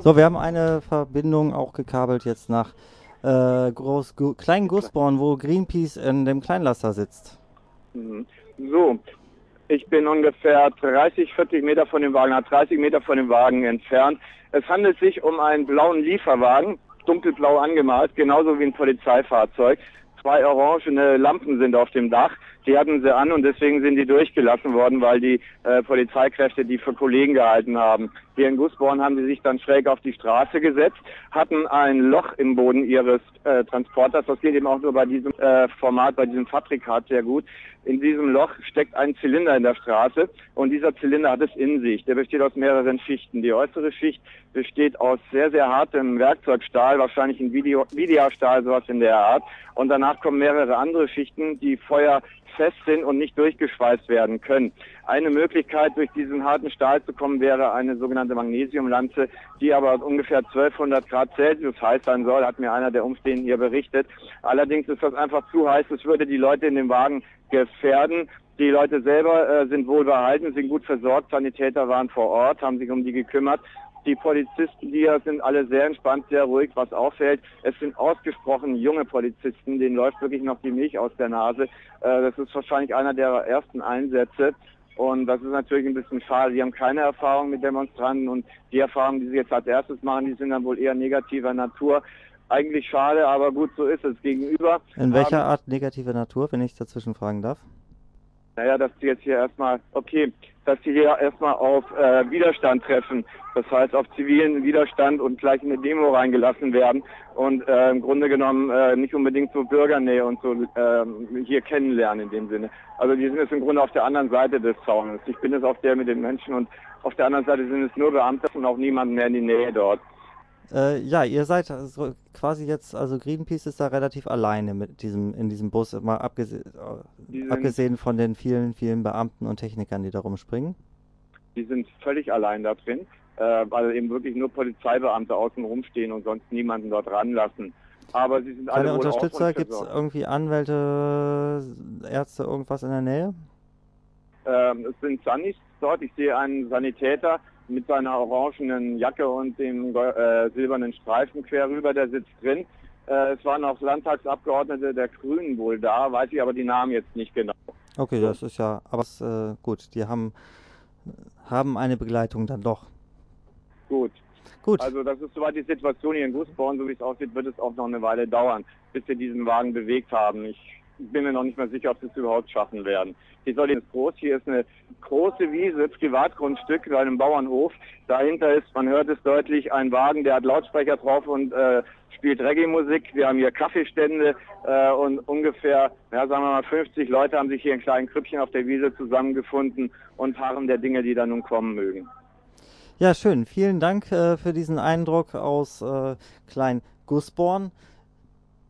So, wir haben eine Verbindung auch gekabelt jetzt nach äh, Groß, Klein Gussborn, wo Greenpeace in dem Kleinlaster sitzt. Mhm. So, ich bin ungefähr 30, 40 Meter von dem Wagen, 30 Meter von dem Wagen entfernt. Es handelt sich um einen blauen Lieferwagen, dunkelblau angemalt, genauso wie ein Polizeifahrzeug. Zwei orangene Lampen sind auf dem Dach. Die hatten sie an und deswegen sind die durchgelassen worden, weil die äh, Polizeikräfte die für Kollegen gehalten haben. Hier in Gussborn haben sie sich dann schräg auf die Straße gesetzt, hatten ein Loch im Boden ihres äh, Transporters. Das geht eben auch nur bei diesem äh, Format, bei diesem Fabrikat sehr gut. In diesem Loch steckt ein Zylinder in der Straße und dieser Zylinder hat es in sich. Der besteht aus mehreren Schichten. Die äußere Schicht besteht aus sehr, sehr hartem Werkzeugstahl, wahrscheinlich ein Videostahl, sowas in der Art. Und danach kommen mehrere andere Schichten, die Feuer fest sind und nicht durchgeschweißt werden können. Eine Möglichkeit, durch diesen harten Stahl zu kommen, wäre eine sogenannte Magnesiumlanze, die aber ungefähr 1200 Grad Celsius heiß sein soll, hat mir einer der Umstehenden hier berichtet. Allerdings ist das einfach zu heiß, es würde die Leute in dem Wagen gefährden. Die Leute selber äh, sind wohl behalten, sind gut versorgt. Sanitäter waren vor Ort, haben sich um die gekümmert. Die Polizisten hier sind alle sehr entspannt, sehr ruhig. Was auffällt, es sind ausgesprochen junge Polizisten, denen läuft wirklich noch die Milch aus der Nase. Äh, das ist wahrscheinlich einer der ersten Einsätze. Und das ist natürlich ein bisschen schade. Die haben keine Erfahrung mit Demonstranten und die Erfahrungen, die sie jetzt als erstes machen, die sind dann wohl eher negativer Natur. Eigentlich schade, aber gut, so ist es gegenüber. In welcher Art negative Natur, wenn ich dazwischen fragen darf? Naja, dass die jetzt hier erstmal, okay, dass sie hier erstmal auf äh, Widerstand treffen, das heißt auf zivilen Widerstand und gleich in eine Demo reingelassen werden und äh, im Grunde genommen äh, nicht unbedingt so Bürgernähe und so äh, hier kennenlernen in dem Sinne. Also die sind jetzt im Grunde auf der anderen Seite des Zaunes. Ich bin jetzt auf der mit den Menschen und auf der anderen Seite sind es nur Beamte und auch niemand mehr in die Nähe dort. Äh, ja, ihr seid also quasi jetzt, also Greenpeace ist da relativ alleine mit diesem, in diesem Bus, mal abgese abgesehen von den vielen, vielen Beamten und Technikern, die da rumspringen. Die sind völlig allein da drin, äh, weil eben wirklich nur Polizeibeamte außen rumstehen und sonst niemanden dort ranlassen. Aber sie sind Keine alle Unterstützer, gibt es irgendwie Anwälte, Ärzte, irgendwas in der Nähe? Ähm, es sind Sunnis dort, ich sehe einen Sanitäter, mit seiner orangenen Jacke und dem äh, silbernen Streifen quer rüber, der sitzt drin. Äh, es waren auch Landtagsabgeordnete der Grünen wohl da, weiß ich aber die Namen jetzt nicht genau. Okay, das ist ja, aber äh, gut, die haben, haben eine Begleitung dann doch. Gut. Gut. Also das ist soweit die Situation hier in Gussborn, so wie es aussieht, wird es auch noch eine Weile dauern, bis wir diesen Wagen bewegt haben. Ich bin mir noch nicht mal sicher, ob sie es überhaupt schaffen werden. Die soll jetzt groß. Hier ist eine große Wiese, Privatgrundstück bei einem Bauernhof. Dahinter ist, man hört es deutlich, ein Wagen, der hat Lautsprecher drauf und äh, spielt Reggae-Musik. Wir haben hier Kaffeestände äh, und ungefähr, ja, sagen wir mal, 50 Leute haben sich hier in kleinen Krüppchen auf der Wiese zusammengefunden und harren der Dinge, die da nun kommen mögen. Ja, schön. Vielen Dank äh, für diesen Eindruck aus äh, Klein Gussborn.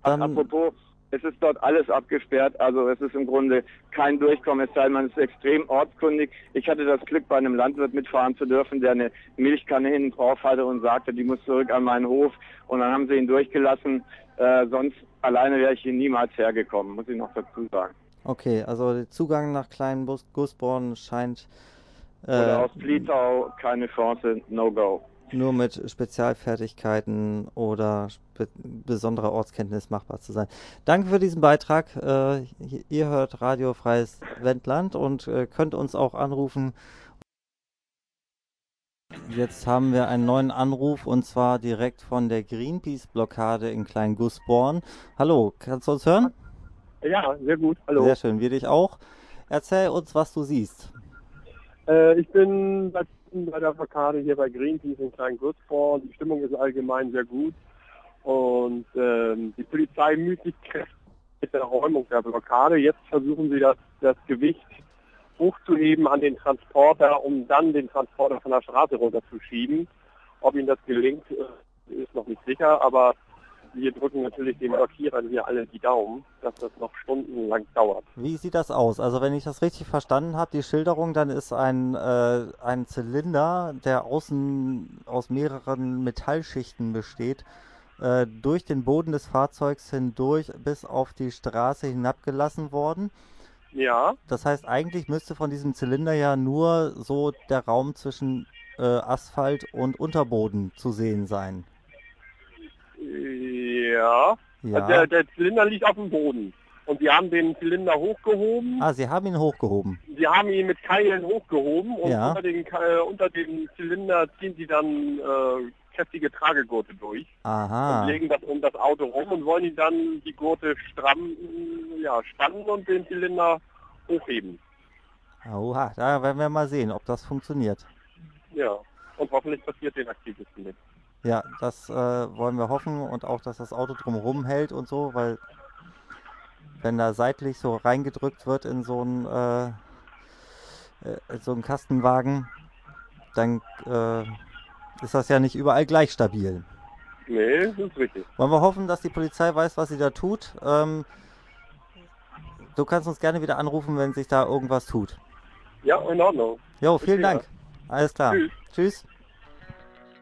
Dann, apropos, es ist dort alles abgesperrt, also es ist im Grunde kein Durchkommen, es sei denn, man ist extrem ortskundig. Ich hatte das Glück, bei einem Landwirt mitfahren zu dürfen, der eine Milchkanne hinten drauf hatte und sagte, die muss zurück an meinen Hof. Und dann haben sie ihn durchgelassen. Äh, sonst alleine wäre ich hier niemals hergekommen, muss ich noch dazu sagen. Okay, also der Zugang nach Kleinen Gussborn scheint... Äh, Oder aus Plietau keine Chance, no go nur mit Spezialfertigkeiten oder spe besonderer Ortskenntnis machbar zu sein. Danke für diesen Beitrag. Äh, ihr hört Radio Freies Wendland und äh, könnt uns auch anrufen. Jetzt haben wir einen neuen Anruf und zwar direkt von der Greenpeace-Blockade in Klein-Gussborn. Hallo, kannst du uns hören? Ja, sehr gut. Hallo. Sehr schön, wir dich auch. Erzähl uns, was du siehst. Äh, ich bin seit bei der Blockade hier bei Greenpeace in Klein-Gussborn. Die Stimmung ist allgemein sehr gut. Und ähm, die Polizei müht sich mit der Räumung der Blockade. Jetzt versuchen sie das, das Gewicht hochzuheben an den Transporter, um dann den Transporter von der Straße runterzuschieben. Ob ihnen das gelingt, äh, ist noch nicht sicher, aber wir drücken natürlich den Blockierern hier alle die Daumen, dass das noch stundenlang dauert. Wie sieht das aus? Also wenn ich das richtig verstanden habe, die Schilderung, dann ist ein, äh, ein Zylinder, der außen aus mehreren Metallschichten besteht, äh, durch den Boden des Fahrzeugs hindurch bis auf die Straße hinabgelassen worden. Ja. Das heißt, eigentlich müsste von diesem Zylinder ja nur so der Raum zwischen äh, Asphalt und Unterboden zu sehen sein. Ja. Ja. Also der, der Zylinder liegt auf dem Boden. Und sie haben den Zylinder hochgehoben. Ah, Sie haben ihn hochgehoben. Sie haben ihn mit Keilen hochgehoben und Ja. unter, den, äh, unter dem Zylinder ziehen sie dann äh, kräftige Tragegurte durch Aha. und legen das um das Auto rum und wollen ihn dann die Gurte stramm ja, spannen und den Zylinder hochheben. Oha, da werden wir mal sehen, ob das funktioniert. Ja. Und hoffentlich passiert den Aktivisten nicht. Ja, das äh, wollen wir hoffen und auch, dass das Auto drumherum hält und so, weil wenn da seitlich so reingedrückt wird in so einen, äh, äh, in so einen Kastenwagen, dann äh, ist das ja nicht überall gleich stabil. Nee, das ist richtig. Wollen wir hoffen, dass die Polizei weiß, was sie da tut. Ähm, du kannst uns gerne wieder anrufen, wenn sich da irgendwas tut. Ja, in Ordnung. Jo, vielen. Dank. Alles klar. Tschüss. Tschüss.